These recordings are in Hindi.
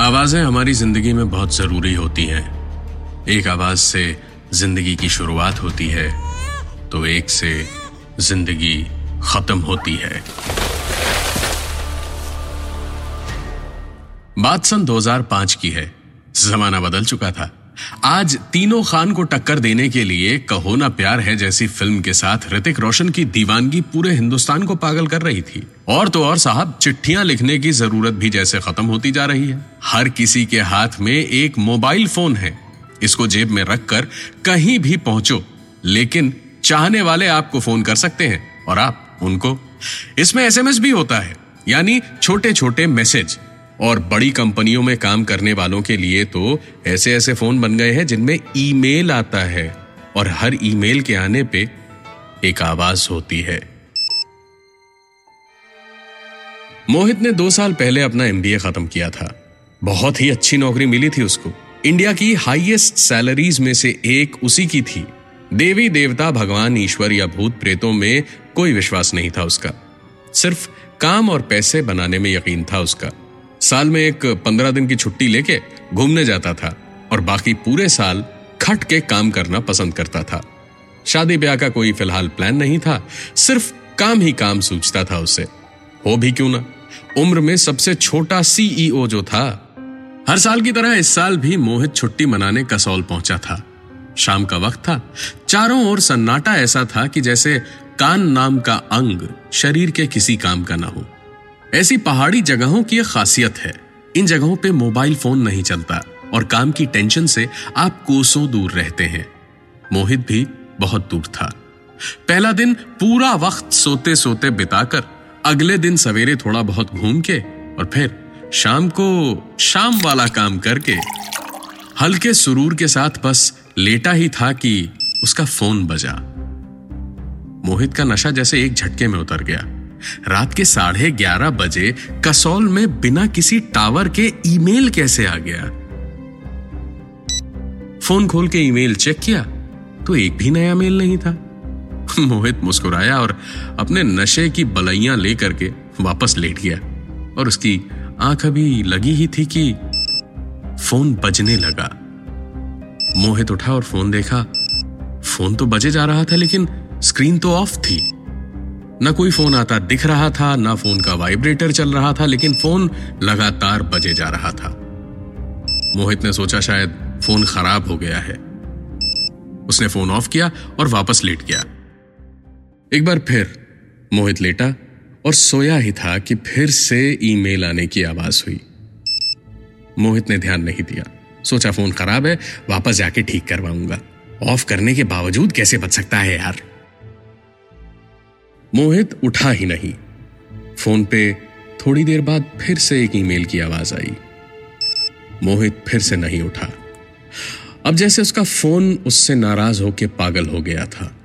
आवाज़ें हमारी ज़िंदगी में बहुत ज़रूरी होती हैं। एक आवाज़ से ज़िंदगी की शुरुआत होती है तो एक से ज़िंदगी खत्म होती है। बात सन 2005 की है। जमाना बदल चुका था। आज तीनों खान को टक्कर देने के लिए कहो ना प्यार है जैसी फ़िल्म के साथ ऋतिक रोशन की दीवानगी पूरे हिंदुस्तान को पागल कर रही थी। और तो और साहब, चिट्ठियाँ लिखने की ज़रूरत भी जैसे खत्म होती जा रही है। हर किसी के हाथ में एक मोबाइल फ़ोन है। इसको जेब में रखकर कहीं भी पहुंचो। लेकिन चाहने वाले आपको फ़ोन कर सकते हैं और आप उनको। इसमें एसएमएस भी होता है। यानी छोटे छोटे मैसेज। और बड़ी कंपनियों में काम करने वालों के लिए तो ऐसे ऐसे फ़ोन बन गए हैं जिनमें ईमेल आता है और हर ईमेल के आने पे एक आवाज़ होती है। मोहित ने दो साल पहले अपना एमबीए खत्म किया था। बहुत ही अच्छी नौकरी मिली थी उसको। इंडिया की हाईएस्ट सैलरीज में से एक उसी की थी। देवी देवता भगवान ईश्वर या भूत प्रेतों में कोई विश्वास नहीं था उसका। सिर्फ़ काम और पैसे बनाने में यकीन था उसका। साल में एक पंद्रह दिन की छुट्टी लेके घूमने जाता था और बाकी पूरे साल खट के काम करना पसंद करता था। शादी ब्याह का कोई फ़िलहाल प्लान नहीं था, सिर्फ़ काम ही काम सूझता था उसे। हो भी क्यों ना? उम्र में सबसे छोटा सीईओ जो था, हर साल की तरह इस साल भी मोहित छुट्टी मनाने कसौल पहुँचा था। शाम का वक्त था, चारों ओर सन्नाटा ऐसा था कि जैसे कान नाम का अंग शरीर के किसी काम का ना हो। ऐसी पहाड़ी जगहों की एक खासियत है। इन जगहों पे मोबाइल फ़ोन नहीं चलता और काम की टेंशन से आप कोसों दूर रहते हैं। मोहित भी बहुत दूर था। पहला दिन पूरा वक्त सोते सोते बिताकर, अगले दिन सवेरे थोड़ा बहुत घूम के और फिर शाम को शाम वाला काम करके हल्के सुरूर के साथ बस लेटा ही था कि उसका फ़ोन बजा। मोहित का नशा जैसे एक झटके में उतर गया। रात के साढ़े ग्यारह बजे कसौल में बिना किसी टावर के ईमेल कैसे आ गया? फ़ोन खोल के ईमेल चेक किया तो एक भी नया मेल नहीं था। मोहित मुस्कुराया और अपने नशे की बलैया लेकर के वापस लेट गया और उसकी आँख अभी लगी ही थी कि फ़ोन बजने लगा। मोहित उठा और फ़ोन देखा। फ़ोन तो बजे जा रहा था, लेकिन स्क्रीन तो ऑफ़ थी। न कोई फ़ोन आता दिख रहा था, ना फ़ोन का वाइब्रेटर चल रहा था, लेकिन फ़ोन लगातार बजे जा रहा था। मोहित ने सोचा शायद फ़ोन खराब हो गया है। उसने फ़ोन ऑफ़ किया और वापस लेट गया। एक बार फिर मोहित लेटा और सोया ही था कि फिर से ईमेल आने की आवाज़ हुई। मोहित ने ध्यान नहीं दिया। सोचा फ़ोन खराब है, वापस जाके ठीक करवाऊँगा। ऑफ़ करने के बावजूद कैसे बच सकता है यार? मोहित उठा ही नहीं। फ़ोन पे थोड़ी देर बाद फिर से एक ईमेल की आवाज़ आई। मोहित फिर से नहीं उठा। अब जैसे उसका फ़ोन उससे नाराज़ होकर पागल हो गया था।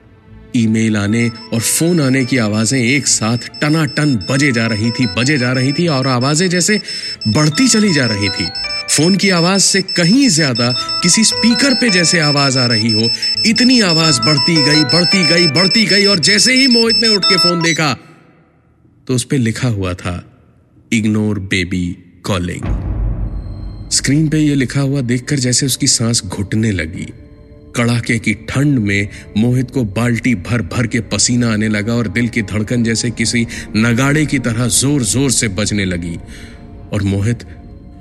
ईमेल आने और फ़ोन आने की आवाज़ें एक साथ टनाटन बजे जा रही थी, बजे जा रही थी और आवाज़ें जैसे बढ़ती चली जा रही थी। फ़ोन की आवाज़ से कहीं ज़्यादा किसी स्पीकर पे जैसे आवाज़ आ रही हो, इतनी आवाज़ बढ़ती गई बढ़ती गई बढ़ती गई और जैसे ही मोहित ने उठ के फ़ोन देखा तो उस पर लिखा हुआ था इग्नोर बेबी कॉलिंग स्क्रीन पे ये लिखा हुआ देखकर जैसे उसकी सांस घुटने लगी। कड़ाके की ठंड में मोहित को बाल्टी भर भर के पसीना आने लगा और दिल की धड़कन जैसे किसी नगाड़े की तरह ज़ोर ज़ोर से बजने लगी। और मोहित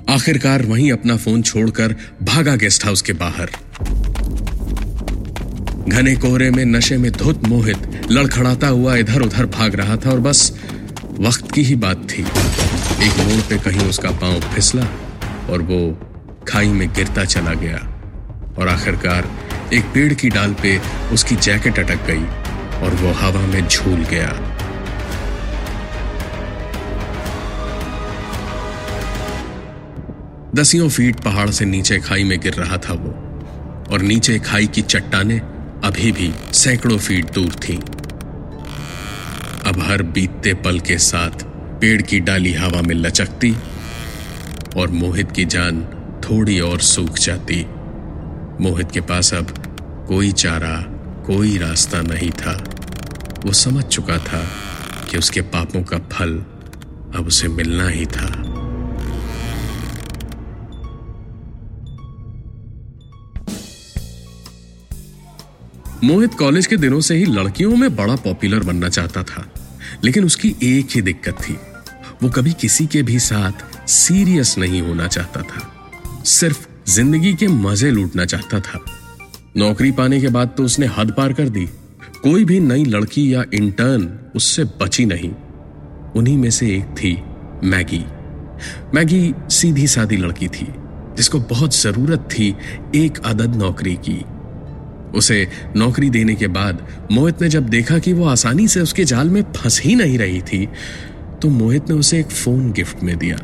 आखिरकार वहीं अपना फ़ोन छोड़कर भागा गेस्ट हाउस के बाहर। घने कोहरे में, नशे में धुत मोहित, लड़खड़ाता हुआ इधर उधर भाग रहा था और बस वक्त की ही बात थी। एक मोड़ पे कहीं उसका पाँव फिसला और वो खाई में गिरता चला गया और आखिरकार एक पेड़ की डाल पे उसकी जैकेट अटक गई और वो हवा में झूल गया। दसियों फीट पहाड़ से नीचे खाई में गिर रहा था वो। और नीचे खाई की चट्टाने अभी भी सैकड़ों फीट दूर थीं। अब हर बीतते पल के साथ पेड़ की डाली हवा में लचकती और मोहित की जान थोड़ी और सूख जाती। मोहित के पास अब कोई चारा, कोई रास्ता नहीं था। वो समझ चुका था कि उसके पापों का फल अब उसे मिलना ही था। मोहित कॉलेज के दिनों से ही लड़कियों में बड़ा पॉपुलर बनना चाहता था। लेकिन उसकी एक ही दिक्कत थी। वो कभी किसी के भी साथ सीरियस नहीं होना चाहता था। सिर्फ़ ज़िंदगी के मज़े लूटना चाहता था। नौकरी पाने के बाद तो उसने हद पार कर दी। कोई भी नई लड़की या इंटर्न उससे बची नहीं। उन्हीं में से एक थी मैगी। मैगी सीधी सादी लड़की थी, जिसको बहुत ज़रूरत थी एक अदद नौकरी की। उसे नौकरी देने के बाद मोहित ने जब देखा कि वो आसानी से उसके जाल में फंस ही नहीं रही थी तो मोहित ने उसे एक फ़ोन गिफ्ट में दिया।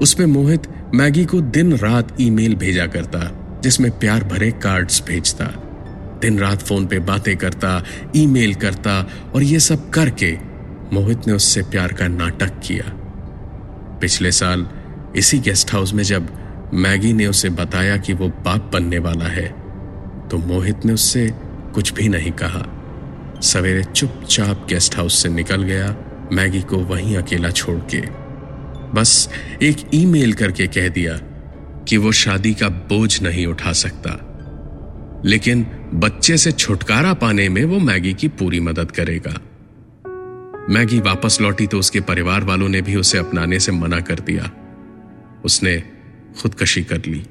उसमें मोहित मैगी को दिन रात ईमेल भेजा करता, जिसमें प्यार भरे कार्ड्स भेजता। दिन रात फ़ोन पे बातें करता, ईमेल करता और ये सब करके मोहित ने उससे प्यार का नाटक किया। पिछले साल इसी गेस्ट हाउस में जब मैगी ने उसे बताया कि वो बाप बनने वाला है तो मोहित ने उससे कुछ भी नहीं कहा। सवेरे चुपचाप गेस्ट हाउस से निकल गया, मैगी को वहीं अकेला छोड़ के। बस एक ईमेल करके कह दिया कि वो शादी का बोझ नहीं उठा सकता। लेकिन बच्चे से छुटकारा पाने में वो मैगी की पूरी मदद करेगा। मैगी वापस लौटी तो उसके परिवार वालों ने भी उसे अपनाने से मना कर दिया। उसने खुदकशी कर ली।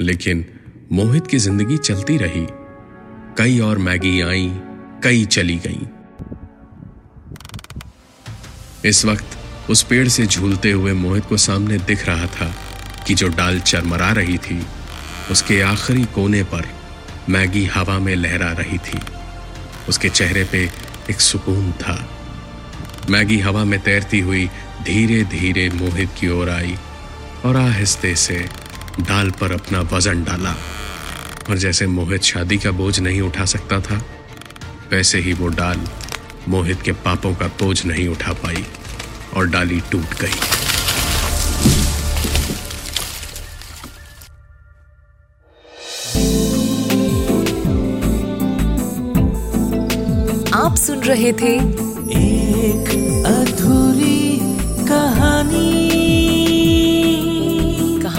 लेकिन मोहित की ज़िंदगी चलती रही। कई और मैगी आई, कई चली गई। इस वक्त उस पेड़ से झूलते हुए मोहित को सामने दिख रहा था कि जो डाल चरमरा रही थी, उसके आखिरी कोने पर मैगी हवा में लहरा रही थी। उसके चेहरे पे एक सुकून था। मैगी हवा में तैरती हुई धीरे धीरे मोहित की ओर आई और आहिस्ते से डाल पर अपना वज़न डाला। और जैसे मोहित शादी का बोझ नहीं उठा सकता था, वैसे ही वो डाल मोहित के पापों का बोझ नहीं उठा पाई और डाली टूट गई। आप सुन रहे थे